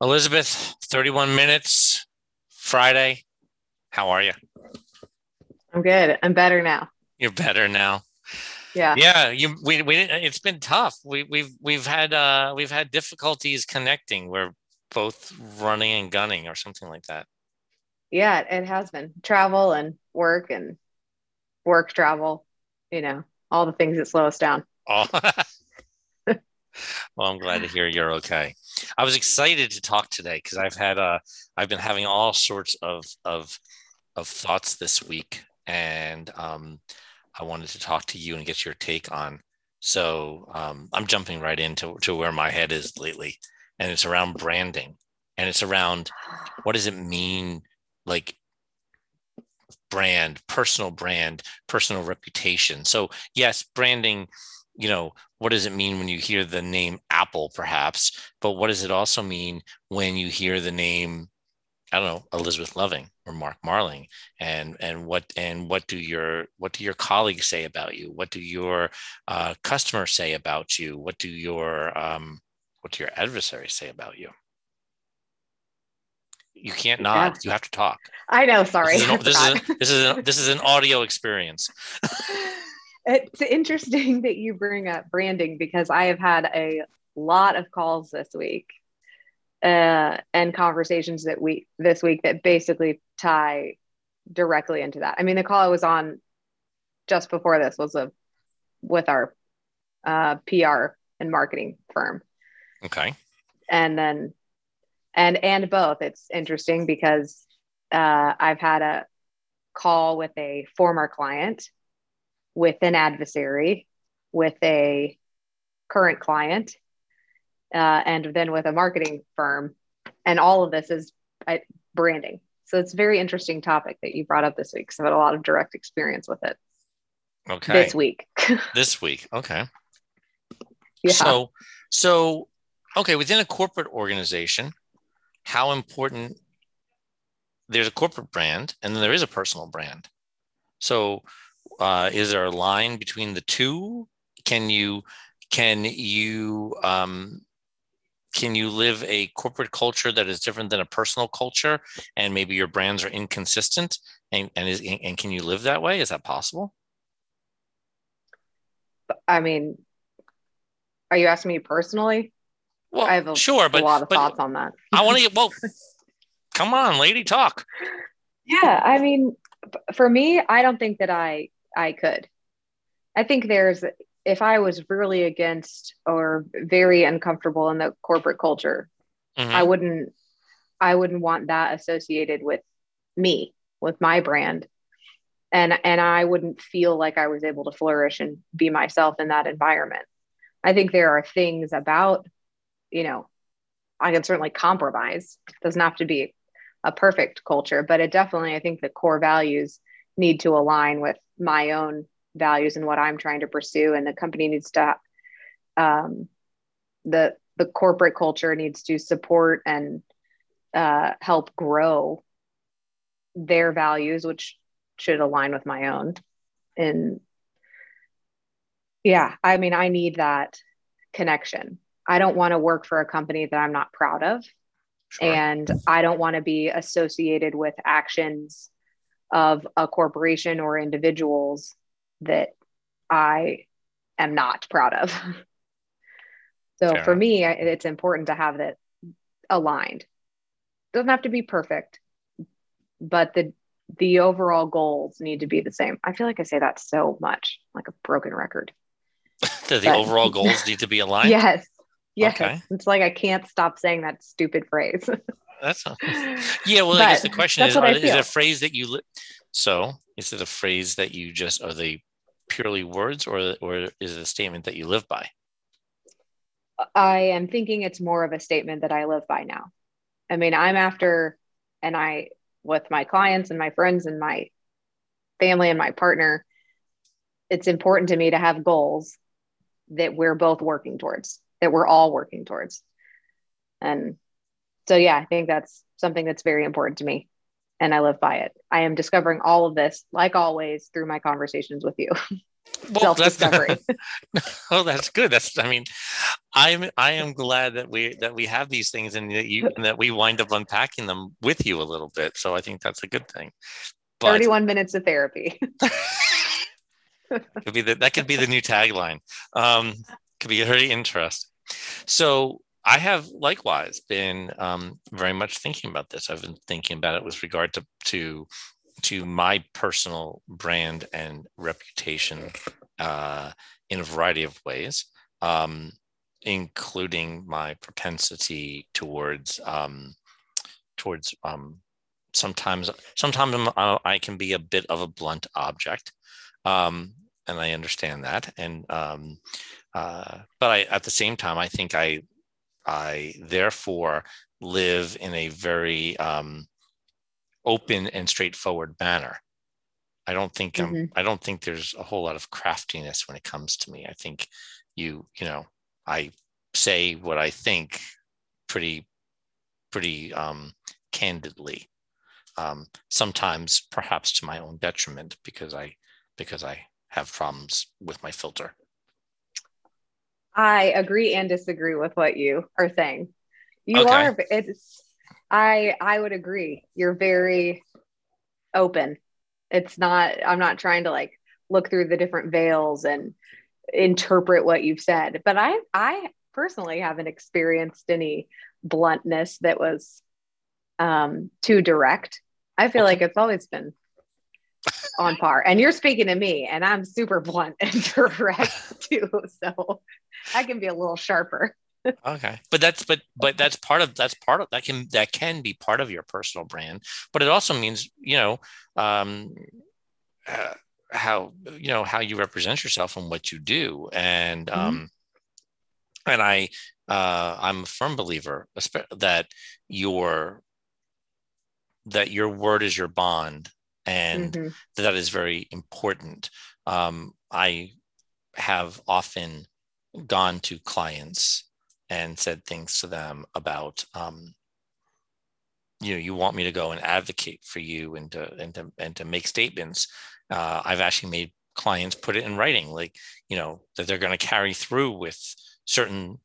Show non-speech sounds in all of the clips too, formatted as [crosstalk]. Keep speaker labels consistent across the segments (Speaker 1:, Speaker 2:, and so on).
Speaker 1: Elizabeth, 31 minutes, Friday. How are you?
Speaker 2: I'm good. I'm better now.
Speaker 1: You're better now.
Speaker 2: Yeah.
Speaker 1: Yeah. You we, we it's been tough. We we've we've had uh we've had difficulties connecting. We're both running and gunning or something like that.
Speaker 2: Yeah, it has been. Travel and work and work travel, you know, all the things that slow us down.
Speaker 1: Oh. [laughs] well, I'm glad to hear you're okay. I was excited to talk today because I've had uh I've been having all sorts of of of thoughts this week, and um, I wanted to talk to you and get your take on. So um, I'm jumping right into to where my head is lately, and it's around branding, and it's around what does it mean, like brand, personal brand, personal reputation. So yes, branding you know, what does it mean when you hear the name Apple, perhaps? But what does it also mean when you hear the name, I don't know, Elizabeth Loving or Mark Marling? And and what and what do your what do your colleagues say about you? What do your uh, customers say about you? What do your um, what do your adversaries say about you? You can't nod. Yeah. You have to talk.
Speaker 2: I know. Sorry.
Speaker 1: This is an, this is, [laughs] this is, a, this is an audio experience. [laughs]
Speaker 2: it's interesting [laughs] that you bring up branding because I have had a lot of calls this week uh, and conversations that we this week that basically tie directly into that. I mean, the call I was on just before this was a with our uh, PR and marketing firm.
Speaker 1: Okay.
Speaker 2: And then, and and both. It's interesting because uh, I've had a call with a former client with an adversary, with a current client, uh, and then with a marketing firm. And all of this is uh, branding. So it's a very interesting topic that you brought up this week because I've had a lot of direct experience with it.
Speaker 1: Okay.
Speaker 2: This week. [laughs]
Speaker 1: this week. Okay.
Speaker 2: Yeah.
Speaker 1: So, so, okay, within a corporate organization, how important there's a corporate brand and then there is a personal brand. So, uh, is there a line between the two? Can you can you um, can you live a corporate culture that is different than a personal culture, and maybe your brands are inconsistent, and and is and can you live that way? Is that possible?
Speaker 2: I mean, are you asking me personally?
Speaker 1: Well, I have a, sure, but
Speaker 2: a lot of thoughts on that.
Speaker 1: I want to get well. [laughs] come on, lady, talk.
Speaker 2: Yeah, I mean, for me, I don't think that I I could. I think there's if I was really against or very uncomfortable in the corporate culture, mm-hmm. I wouldn't I wouldn't want that associated with me, with my brand. And and I wouldn't feel like I was able to flourish and be myself in that environment. I think there are things about, you know, I can certainly compromise. It doesn't have to be a perfect culture, but it definitely I think the core values need to align with my own values and what I'm trying to pursue. And the company needs to, um, the the corporate culture needs to support and uh, help grow their values, which should align with my own. And yeah, I mean, I need that connection. I don't want to work for a company that I'm not proud of. Sure. And I don't want to be associated with actions of a corporation or individuals that I am not proud of. [laughs] so Fair for me, it's important to have that aligned. Doesn't have to be perfect, but the the overall goals need to be the same. I feel like I say that so much, like a broken record. [laughs]
Speaker 1: the but, overall goals need to be [laughs] aligned.
Speaker 2: Yes. Yes. Okay. It's like I can't stop saying that stupid phrase.
Speaker 1: That's yeah. Well, but I guess the question is: is it a phrase that you? So, is it a phrase that you just are they purely words, or or is it a statement that you live by?
Speaker 2: I am thinking it's more of a statement that I live by now. I mean, I'm after, and I with my clients and my friends and my family and my partner. It's important to me to have goals that we're both working towards, that we're all working towards, and so yeah i think that's something that's very important to me and i live by it i am discovering all of this like always through my conversations with you [laughs] well, self-discovery. [laughs]
Speaker 1: oh, that's good. That's I mean, I'm I am glad that we that we have these things and that you and that we wind up unpacking them with you a little bit. So I think that's a good thing.
Speaker 2: But, 31 minutes of therapy. [laughs]
Speaker 1: could be the, that could be the new tagline. Um, could be very interesting. So I have likewise been um, very much thinking about this. I've been thinking about it with regard to to to my personal brand and reputation uh, in a variety of ways, um, including my propensity towards um, towards um, sometimes sometimes I can be a bit of a blunt object, um, and I understand that. And um, uh, but I, at the same time, I think I I therefore live in a very um, open and straightforward manner. I don't think mm-hmm. I'm, I don't think there's a whole lot of craftiness when it comes to me. I think you, you know, I say what I think pretty, pretty um, candidly. Um, sometimes perhaps to my own detriment because I because I have problems with my filter.
Speaker 2: I agree and disagree with what you are saying. You okay. are it's I I would agree. You're very open. It's not I'm not trying to like look through the different veils and interpret what you've said, but I I personally haven't experienced any bluntness that was um too direct. I feel like it's always been on par. And you're speaking to me, and I'm super blunt [laughs] and direct too. So I can be a little sharper
Speaker 1: okay but that's but but that's part of that's part of that can that can be part of your personal brand but it also means you know um uh, how you know how you represent yourself and what you do and mm-hmm. um and i uh i'm a firm believer that your that your word is your bond and mm-hmm. that is very important. Um i have often gone to clients and said things to them about um, you know you want me to go and advocate for you and to and to and to make statements. Uh, i've actually made clients put it in writing like you know that they're going to carry through with certain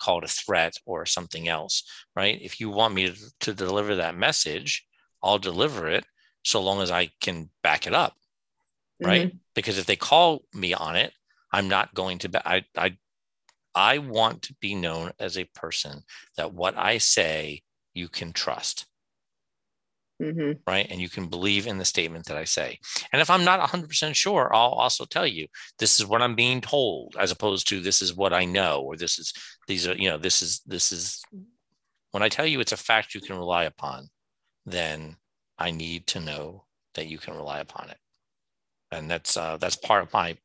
Speaker 1: call it a threat or something else right? If you want me to, to deliver that message i'll deliver it so long as i can back it up right mm-hmm. because if they call me on it i'm not going to I, I I want to be known as a person that what I say you can trust. Mm-hmm. Right. And you can believe in the statement that I say. And if I'm not 100% sure, I'll also tell you this is what I'm being told, as opposed to this is what I know, or this is, these are, you know, this is, this is, when I tell you it's a fact you can rely upon, then I need to know that you can rely upon it. And that's, uh, that's part of my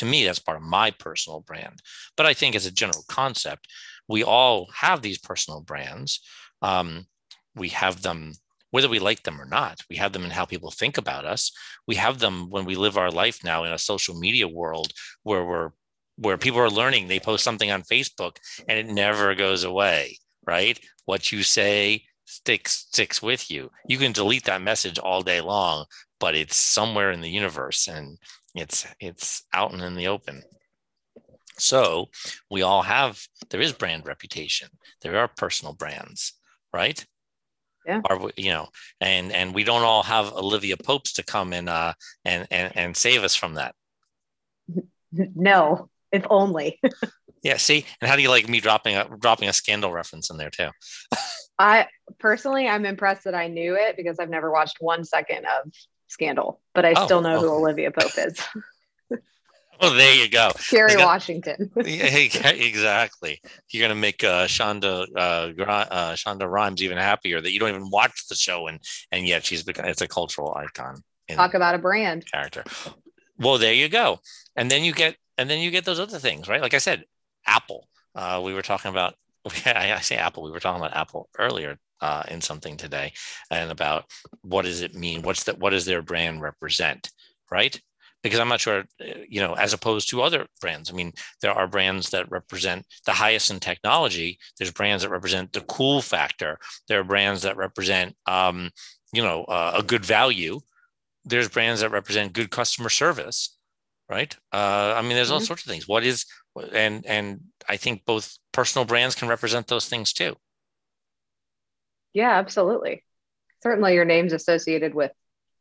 Speaker 1: to me, that's part of my personal brand. But I think as a general concept, we all have these personal brands. Um, we have them whether we like them or not. We have them in how people think about us. We have them when we live our life now in a social media world where we're where people are learning. They post something on Facebook and it never goes away, right? What you say sticks sticks with you. You can delete that message all day long, but it's somewhere in the universe and it's it's out and in the open. So we all have there is brand reputation. There are personal brands, right?
Speaker 2: Yeah.
Speaker 1: Are you know, and and we don't all have Olivia Popes to come and uh and and and save us from that. [laughs]
Speaker 2: No, if only. [laughs]
Speaker 1: yeah. See, and how do you like me dropping a dropping a scandal reference in there too? [laughs]
Speaker 2: I personally, I'm impressed that I knew it because I've never watched one second of Scandal, but I oh, still know oh. who Olivia Pope is. [laughs] [laughs]
Speaker 1: well, there you go.
Speaker 2: Kerry Washington.
Speaker 1: yeah, exactly. You're gonna make uh, Shonda uh, uh, Shonda Rhimes even happier that you don't even watch the show, and and yet she's become it's a cultural icon.
Speaker 2: Talk about a brand
Speaker 1: character. Well, there you go. And then you get and then you get those other things, right? Like I said, Apple. Uh, we were talking about. [laughs] I say Apple. We were talking about Apple earlier uh, in something today and about what does it mean what's that what does their brand represent right because i'm not sure you know as opposed to other brands i mean there are brands that represent the highest in technology there's brands that represent the cool factor there are brands that represent um, you know uh, a good value there's brands that represent good customer service right? Uh, I mean, there's all
Speaker 2: Mhm.
Speaker 1: sorts of things. What is and and I think both personal brands can represent those things too.
Speaker 2: Yeah, absolutely. Certainly your name's associated with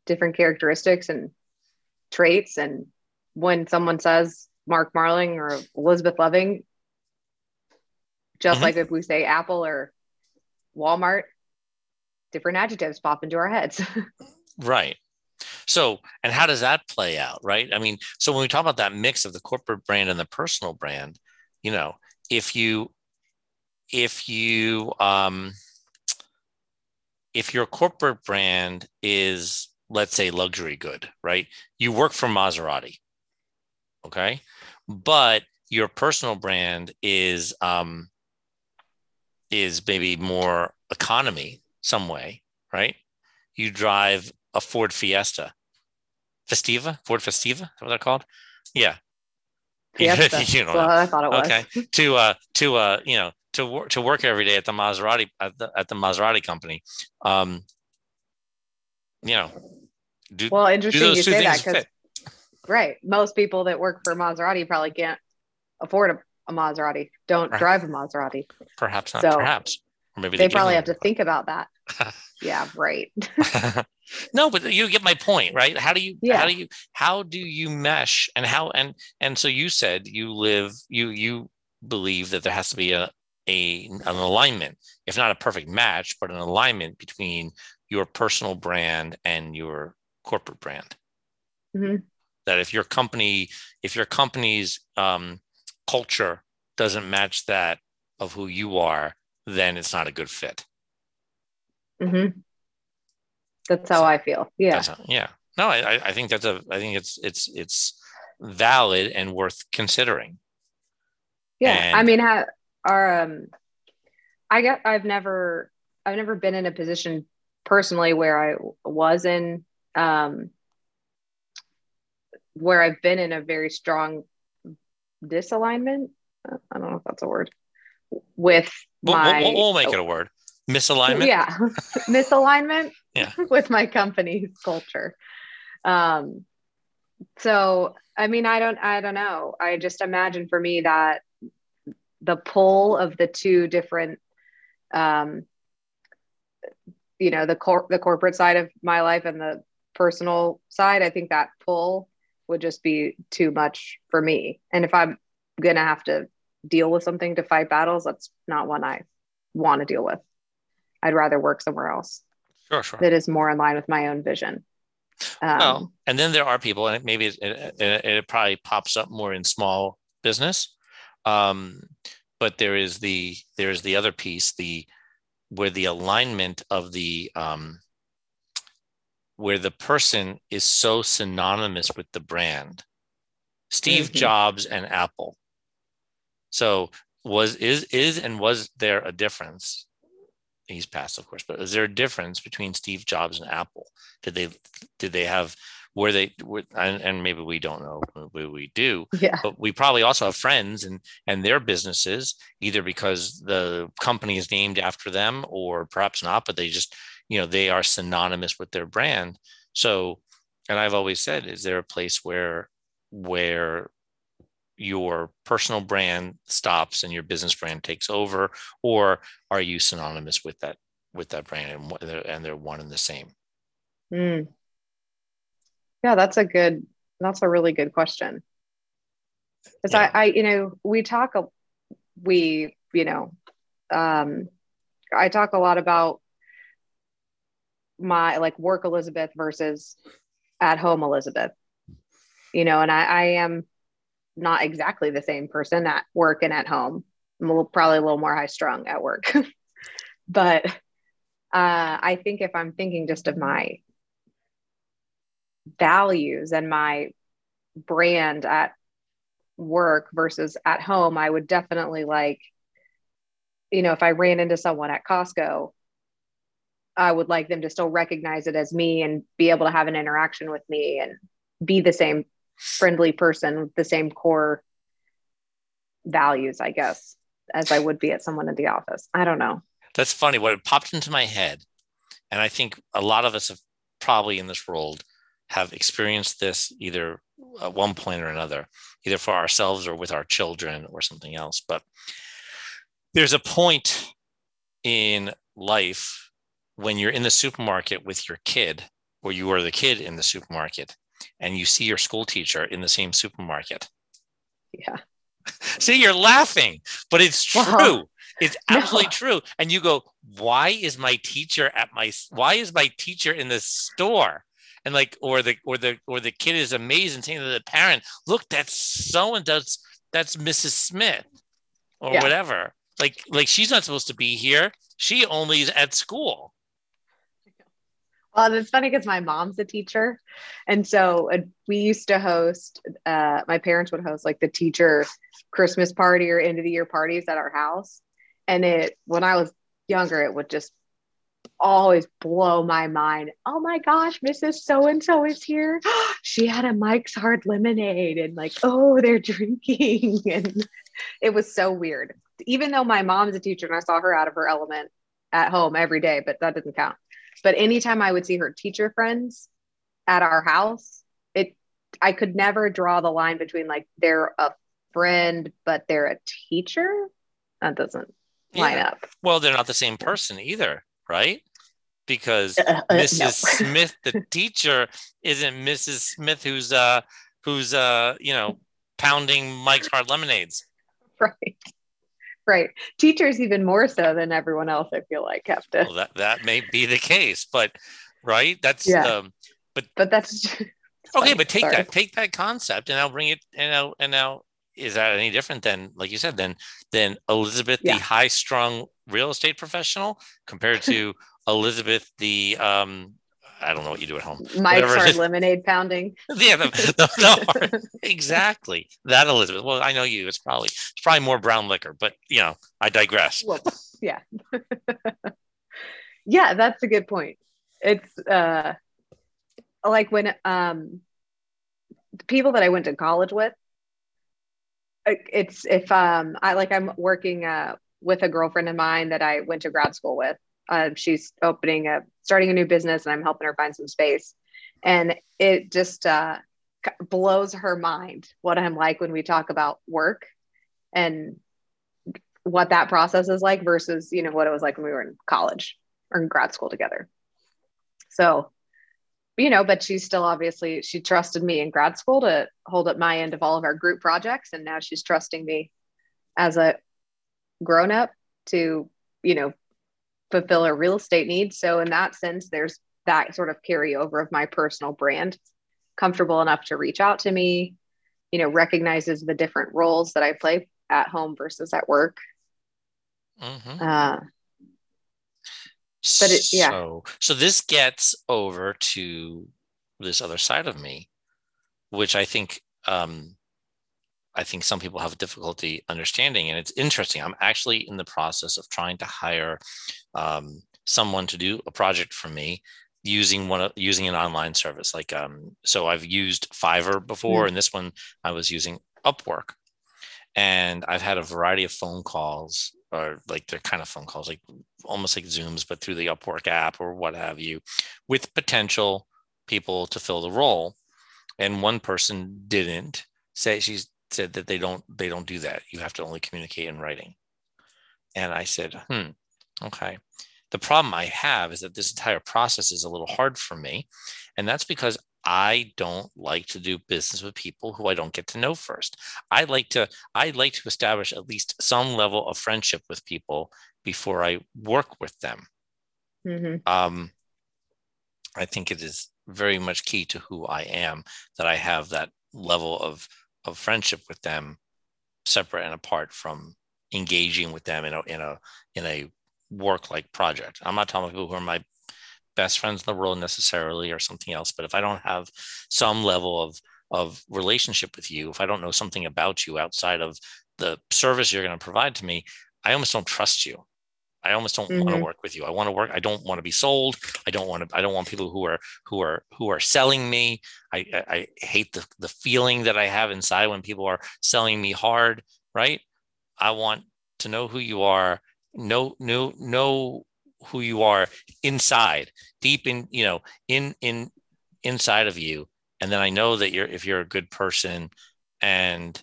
Speaker 2: different characteristics and traits. And when someone says Mark Marling or Elizabeth Loving, just
Speaker 1: Mhm.
Speaker 2: like if we say Apple or Walmart, different adjectives pop into our heads. [laughs]
Speaker 1: Right. So, and how does that play out, right? I mean, so when we talk about that mix of the corporate brand and the personal brand, you know, if you if you um if your corporate brand is let's say luxury good, right? You work for Maserati. Okay? But your personal brand is um is maybe more economy some way, right? You drive a Ford Fiesta, Festiva, Ford Festiva, is that what they're called? Yeah. [laughs]
Speaker 2: Fiesta.
Speaker 1: you know,
Speaker 2: That's what I thought it was.
Speaker 1: okay. [laughs] to uh to uh you know to work to work every day at the Maserati at the, at the Maserati company, um, you know, do
Speaker 2: Well, interesting you say that because, right, most people that work for Maserati probably can't afford a, a Maserati, don't drive a Maserati.
Speaker 1: Perhaps not.
Speaker 2: So,
Speaker 1: perhaps, or maybe
Speaker 2: They
Speaker 1: give
Speaker 2: probably have to think about that. [laughs] Yeah, right. [laughs]
Speaker 1: no, but you get my point, right? How do you
Speaker 2: Yeah.
Speaker 1: how do you how do you mesh and how and and so you said you live you you believe that there has to be a a an alignment, if not a perfect match, but an alignment between your personal brand and your corporate brand.
Speaker 2: Mhm.
Speaker 1: That if your company if your company's um, culture doesn't match that of who you are, then it's not a good fit.
Speaker 2: hmm That's how I feel. Yeah.
Speaker 1: How- yeah. No, I, I- I think that's a, I think it's, it's, it's valid and worth considering.
Speaker 2: Yeah. I mean, ha, our, um, I get, I've never, I've never been in a position personally where I was in, um, where I've been in a very strong disalignment. I don't know if that's a word with
Speaker 1: We'll-
Speaker 2: my,
Speaker 1: we'll, we'll make it a word. Misalignment.
Speaker 2: yeah, [laughs] misalignment
Speaker 1: Yeah. [laughs]
Speaker 2: with my company's culture. Um, so I mean, I don't, I don't know. I just imagine for me that the pull of the two different, um, you know, the cor- the corporate side of my life and the personal side, I think that pull would just be too much for me. And if I'm gonna have to deal with something to fight battles, that's not one I want to deal with. I'd rather work somewhere else
Speaker 1: Sure, sure.
Speaker 2: that is more in line with my own vision. Um,
Speaker 1: well, and then there are people, and it, maybe it, it, it, probably pops up more in small business. Um, but there is the there is the other piece, the where the alignment of the um, where the person is so synonymous with the brand. Steve
Speaker 2: Mhm.
Speaker 1: Jobs and Apple. So was is is and was there a difference? He's passed, of course, but is there a difference between Steve Jobs and Apple? Did they did they have were they were, and, and maybe we don't know, maybe we do,
Speaker 2: yeah.
Speaker 1: but we probably also have friends and and their businesses either because the company is named after them or perhaps not but they just you know they are synonymous with their brand so and i've always said is there a place where where your personal brand stops and your business brand takes over or are you synonymous with that with that brand and, what- and they're one and the same
Speaker 2: Mm. Yeah, that's a good, that's a really good question. Because
Speaker 1: Yeah.
Speaker 2: I, I, you know, we talk, we, you know, um, I talk a lot about my like work Elizabeth versus at home Elizabeth, you know, and I, I am not exactly the same person at work and at home. I'm a little, probably a little more high strung at work, [laughs] but uh, I think if I'm thinking just of my values and my brand at work versus at home, I would definitely like, you know, if I ran into someone at Costco, I would like them to still recognize it as me and be able to have an interaction with me and be the same friendly person with the same core values, I guess, as I would be at someone in the office. I don't know.
Speaker 1: that's funny what popped into my head and i think a lot of us have probably in this world have experienced this either at one point or another, either for ourselves or with our children or something else. But there's a point in life when you're in the supermarket with your kid, or you are the kid in the supermarket, and you see your school teacher in the same supermarket.
Speaker 2: Yeah. [laughs]
Speaker 1: See, you're laughing, but it's true. Wow. It's absolutely no. true. And you go, why is my teacher at my why is my teacher in the store? And like, or the or the or the kid is amazing saying to the parent, look, that's so and does that's Mrs. Smith or yeah. whatever. Like, like she's not supposed to be here. She only is at school.
Speaker 2: Well, it's funny because my mom's a teacher. And so uh, we used to host, uh, my parents would host like the teacher Christmas party or end of the year parties at our house. And it, when I was younger, it would just always blow my mind. Oh my gosh, Mrs. So and so is here. [gasps] she had a Mike's Hard Lemonade, and like, oh, they're drinking. [laughs] And it was so weird. Even though my mom's a teacher and I saw her out of her element at home every day, but that doesn't count. But anytime I would see her teacher friends at our house, it I could never draw the line between like they're a friend, but they're a teacher. That doesn't line up.
Speaker 1: Well, they're not the same person either, right? Because uh, uh, Mrs. No. Smith, the teacher, isn't Mrs. Smith who's uh who's uh you know pounding Mike's hard lemonades. [laughs]
Speaker 2: Right. Right. Teachers even more so than everyone else, I feel like have to
Speaker 1: well, that that may be the case, but right? That's yeah. um but
Speaker 2: but that's [laughs]
Speaker 1: okay, but take Sorry. that take that concept and I'll bring it and now and now is that any different than like you said than than elizabeth yeah. the high strung real estate professional compared to [laughs] elizabeth the um I don't know what you do at home.
Speaker 2: Mike's hard [laughs] lemonade pounding.
Speaker 1: yeah, the, the, the, [laughs] exactly that Elizabeth. Well, I know you. It's probably it's probably more brown liquor, but you know, I digress. Well, [laughs]
Speaker 2: yeah, yeah, that's a good point. It's uh, like when um, the people that I went to college with, it's if um I like I'm working uh with a girlfriend of mine that I went to grad school with. Uh, she's opening a starting a new business, and I'm helping her find some space. And it just uh, blows her mind what I'm like when we talk about work and what that process is like versus you know what it was like when we were in college or in grad school together. So you know, but she's still obviously she trusted me in grad school to hold up my end of all of our group projects, and now she's trusting me as a grown up to you know fulfill her real estate needs. So in that sense, there's that sort of carryover of my personal brand, comfortable enough to reach out to me, you know, recognizes the different roles that I play at home versus at work. Mm-hmm. Uh,
Speaker 1: but it, yeah. So, so this gets over to this other side of me, which I think, um, I think some people have difficulty understanding, and it's interesting. I'm actually in the process of trying to hire um, someone to do a project for me using one using an online service. Like, um, so I've used Fiverr before, mm-hmm. and this one I was using Upwork, and I've had a variety of phone calls or like they're kind of phone calls, like almost like Zooms, but through the Upwork app or what have you, with potential people to fill the role. And one person didn't say she said that they don't they don't do that. You have to only communicate in writing. And I said, hmm, okay. The problem I have is that this entire process is a little hard for me. And that's because I don't like to do business with people who I don't get to know first. I like to I like to establish at least some level of friendship with people before I work with them. Mm-hmm. Um, I think it is very much key to who I am that I have that level of of friendship with them, separate and apart from engaging with them in a in a in a work like project. I'm not talking about people who are my best friends in the world necessarily or something else but if i don't have some level of of relationship with you if i don't know something about you outside of the service you're going to provide to me i almost don't trust you i almost don't mm-hmm. want to work with you. I want to work i don't want to be sold. I don't want to i don't want people who are who are who are selling me. I i, I hate the the feeling that i have inside when people are selling me hard right? I want to know who you are know know know who you are inside deep in you know in in inside of you. And then I know that you're if you're a good person and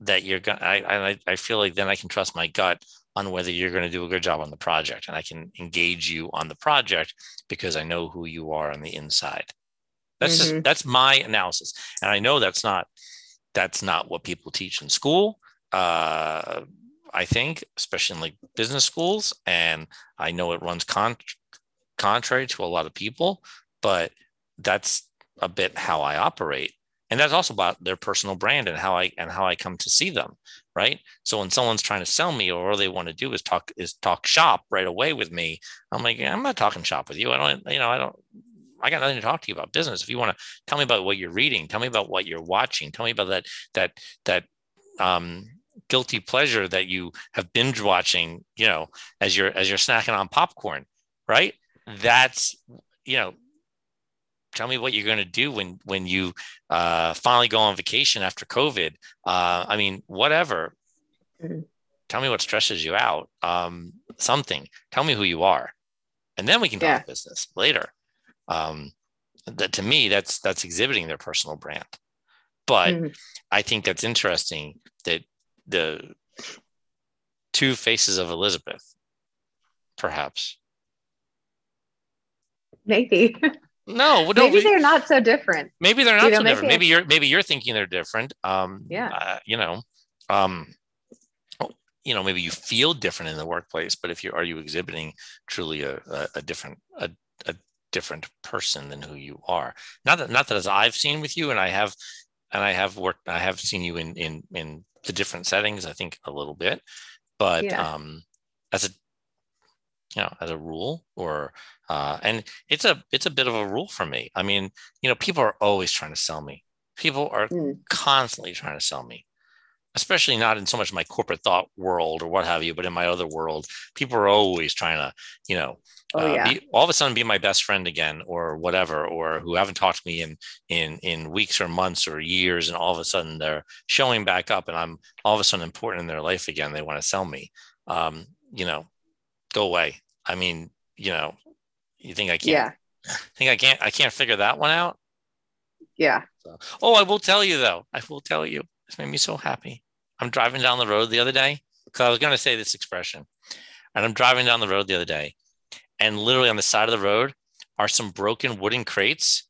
Speaker 1: that you're gonna I, I I feel like then I can trust my gut on whether you're going to do a good job on the project and I can engage you on the project because I know who you are on the inside. That's mm-hmm. just that's my analysis. And I know that's not that's not what people teach in school. Uh, I think, especially in like business schools, and I know it runs con- contrary to a lot of people, but that's a bit how I operate and that's also about their personal brand and how i and how i come to see them right? So when someone's trying to sell me or all they want to do is talk is talk shop right away with me. I'm like i'm not talking shop with you. I don't you know i don't i got nothing to talk to you about business. If you want to tell me about what you're reading tell me about what you're watching tell me about that that that um guilty pleasure that you have binge watching you know as you're as you're snacking on popcorn right? That's you know tell me what you're going to do when when you uh, finally go on vacation after COVID. Uh, I mean, whatever. Mm-hmm. Tell me what stresses you out. Um, something. Tell me who you are, and then we can talk yeah. business later. Um, that to me, that's that's exhibiting their personal brand. But mm-hmm. I think that's interesting that the two faces of Elizabeth, perhaps.
Speaker 2: Maybe. [laughs]
Speaker 1: No,
Speaker 2: no maybe they're not so different.
Speaker 1: Maybe they're not you know, so different. Maybe you're maybe you're thinking they're different. Um, yeah. Uh, you know, um, oh, you know, maybe you feel different in the workplace, but if you are you exhibiting truly a, a, a different a, a different person than who you are? Not that not that as I've seen with you, and I have and I have worked, I have seen you in in in the different settings. I think a little bit, but yeah. um, as a you know as a rule or uh, and it's a it's a bit of a rule for me i mean you know people are always trying to sell me people are mm. constantly trying to sell me especially not in so much my corporate thought world or what have you but in my other world people are always trying to you know oh, uh, yeah. be, all of a sudden be my best friend again or whatever or who haven't talked to me in in in weeks or months or years and all of a sudden they're showing back up and i'm all of a sudden important in their life again they want to sell me um, you know go away. I mean, you know, you think I can't? Yeah. [laughs] Think I can't? I can't figure that one out.
Speaker 2: Yeah.
Speaker 1: So, oh, I will tell you though. I will tell you. It's made me so happy. I'm driving down the road the other day because I was going to say this expression, and I'm driving down the road the other day, and literally on the side of the road are some broken wooden crates.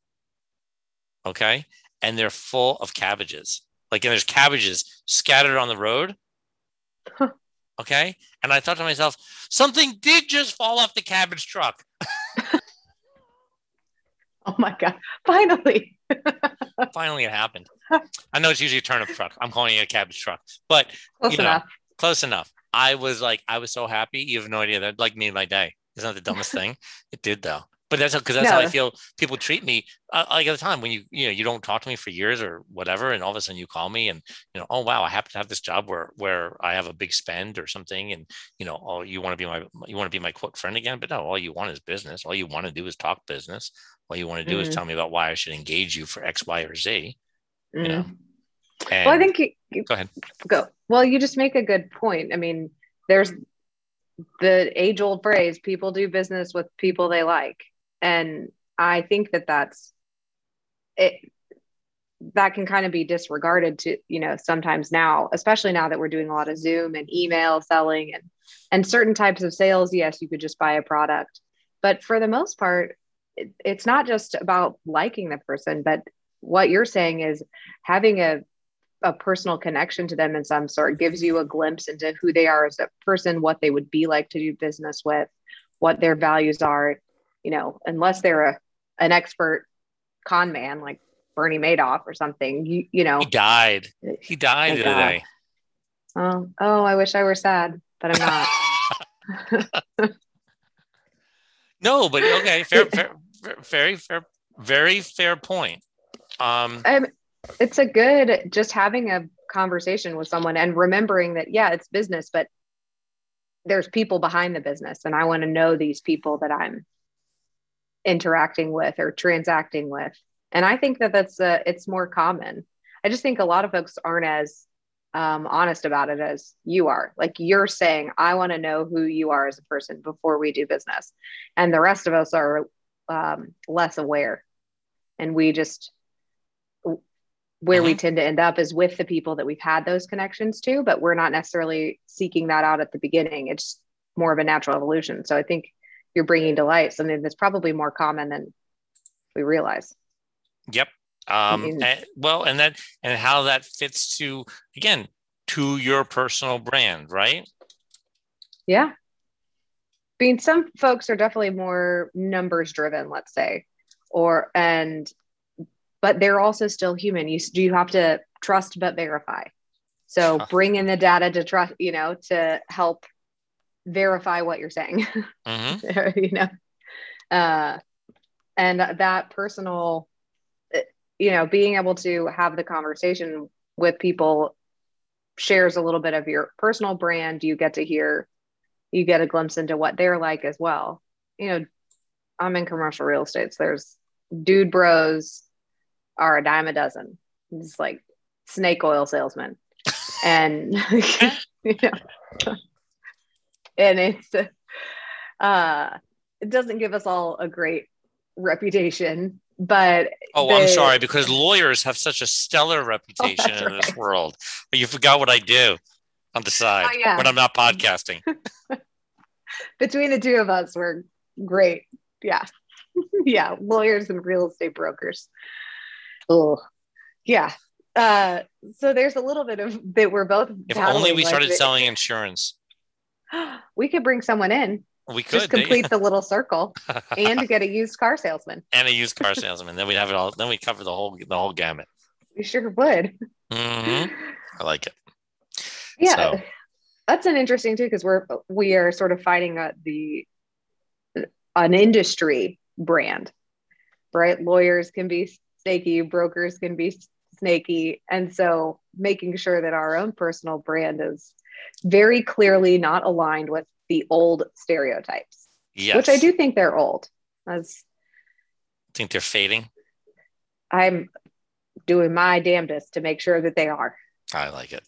Speaker 1: Okay, and they're full of cabbages. Like, and there's cabbages scattered on the road. Okay. And I thought to myself, something did just fall off the cabbage truck. [laughs]
Speaker 2: oh my God. Finally. [laughs]
Speaker 1: Finally, it happened. I know it's usually a turnip truck. I'm calling it a cabbage truck, but close you know, enough. Close enough. I was like, I was so happy. You have no idea. That like made my day. Isn't that the dumbest [laughs] thing? It did though but that's because that's no. how I feel people treat me. Uh, like at the time when you you know you don't talk to me for years or whatever, and all of a sudden you call me and you know oh wow I happen to have this job where where I have a big spend or something, and you know oh you want to be my you want to be my quote friend again, but no all you want is business. All you want to do is talk business. All you want to do mm-hmm. is tell me about why I should engage you for X, Y, or Z. Mm-hmm. You know.
Speaker 2: And, well, I think you, you
Speaker 1: go ahead.
Speaker 2: Go. Well, you just make a good point. I mean, there's the age old phrase people do business with people they like and I think that that's it that can kind of be disregarded to you know sometimes now especially now that we're doing a lot of zoom and email selling and and certain types of sales yes you could just buy a product. But for the most part it, it's not just about liking the person but what you're saying is having a a personal connection to them in some sort gives you a glimpse into who they are as a person what they would be like to do business with what their values are you know, unless they're a, an expert con man like Bernie Madoff or something, you, you know,
Speaker 1: he died. He died today.
Speaker 2: Oh, oh, I wish I were sad, but I'm
Speaker 1: not. [laughs] no, but okay, [laughs] fair, fair, very fair, very fair point. Um,
Speaker 2: um, it's a good just having a conversation with someone and remembering that yeah, it's business, but there's people behind the business, and I want to know these people that I'm interacting with or transacting with and i think that that's uh, it's more common i just think a lot of folks aren't as um, honest about it as you are like you're saying i want to know who you are as a person before we do business and the rest of us are um, less aware and we just where we
Speaker 1: Mhm.
Speaker 2: tend to end up is with the people that we've had those connections to, but we're not necessarily seeking that out at the beginning. It's more of a natural evolution. So I think you're bringing to light something that's probably more common than we realize.
Speaker 1: Yep. Um,
Speaker 2: mean-
Speaker 1: and- well, and that and how that fits to again to your personal brand, right?
Speaker 2: Yeah. I mean, some folks are definitely more numbers driven, let's say, or, and, but they're also still human. You, do you have to trust but verify. So bring in the data to trust, you know, to help verify what you're saying, [laughs]
Speaker 1: hmm
Speaker 2: you know, uh, and that personal, uh, you know, being able to have the conversation with people shares a little bit of your personal brand. You get to hear, you get a glimpse into what they're like as well. You know, I'm in commercial real estate. So there's dude bros are a dime a dozen. It's like snake oil salesmen. And, [laughs] you know, and it's, uh, it doesn't give us all a great reputation, but
Speaker 1: Oh, I'm sorry because lawyers have such a stellar reputation [laughs]
Speaker 2: that's
Speaker 1: in this world. But you forgot what I do on the side
Speaker 2: Oh, yeah.
Speaker 1: when I'm not podcasting. [laughs]
Speaker 2: between the two of us, we're great. Yeah. [laughs] yeah. Lawyers and real estate brokers. Oh, yeah. Uh, so there's a little bit of that we're both.
Speaker 1: if only we
Speaker 2: battling, like,
Speaker 1: started selling insurance, [gasps]
Speaker 2: we could bring someone in,
Speaker 1: we could
Speaker 2: just complete the little circle [laughs] and get a used car salesman.
Speaker 1: and a used car salesman. Then we'd have it all. Then we cover the whole the whole gamut.
Speaker 2: We sure would.
Speaker 1: hmm I like it.
Speaker 2: Yeah.
Speaker 1: So-
Speaker 2: That's an interesting too, because we're we are sort of fighting uh, the an industry brand, right? Lawyers can be snaky, brokers can be snaky, and so making sure that our own personal brand is very clearly not aligned with the old stereotypes,
Speaker 1: Yes.
Speaker 2: which I do think they're old. As
Speaker 1: think they're fading.
Speaker 2: I'm doing my damnedest to make sure that they are.
Speaker 1: I like it.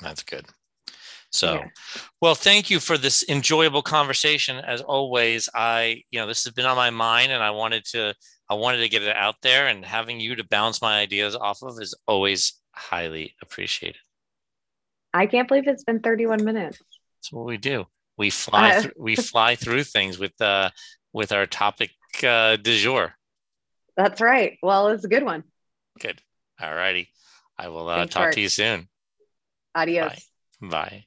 Speaker 1: That's good. So,
Speaker 2: Yeah.
Speaker 1: well, thank you for this enjoyable conversation. As always, I, you know, this has been on my mind, and I wanted to, I wanted to get it out there, and having you to bounce my ideas off of is always highly appreciated.
Speaker 2: I can't believe it's been 31 minutes.
Speaker 1: That's what we do. We fly,
Speaker 2: Uh,
Speaker 1: through, we fly through things with, uh, with our topic uh, du jour.
Speaker 2: That's right. Well, it's a good one.
Speaker 1: Good. All righty. I will uh, talk to you soon.
Speaker 2: Adios.
Speaker 1: Bye. Bye.